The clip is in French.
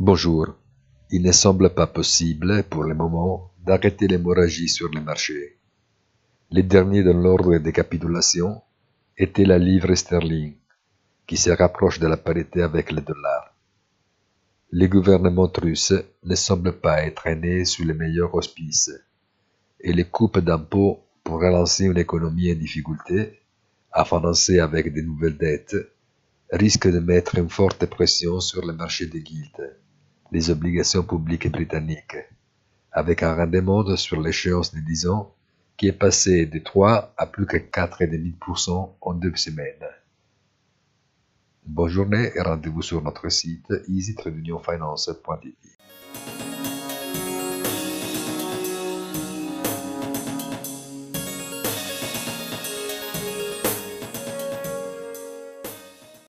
Bonjour. Il ne semble pas possible, pour le moment, d'arrêter l'hémorragie sur les marchés. Le dernier dans l'ordre des capitulations était la livre sterling, qui se rapproche de la parité avec le dollar. Le gouvernement russe ne semble pas être né sous les meilleurs auspices, et les coupes d'impôts pour relancer une économie en difficulté, à financer avec de nouvelles dettes, risquent de mettre une forte pression sur le marché des guildes les obligations publiques britanniques, avec un rendement sur l'échéance de 10 ans qui est passé de 3 à plus que 4,5% en deux semaines. Bonne journée et rendez-vous sur notre site easytradeunionfinance.tv.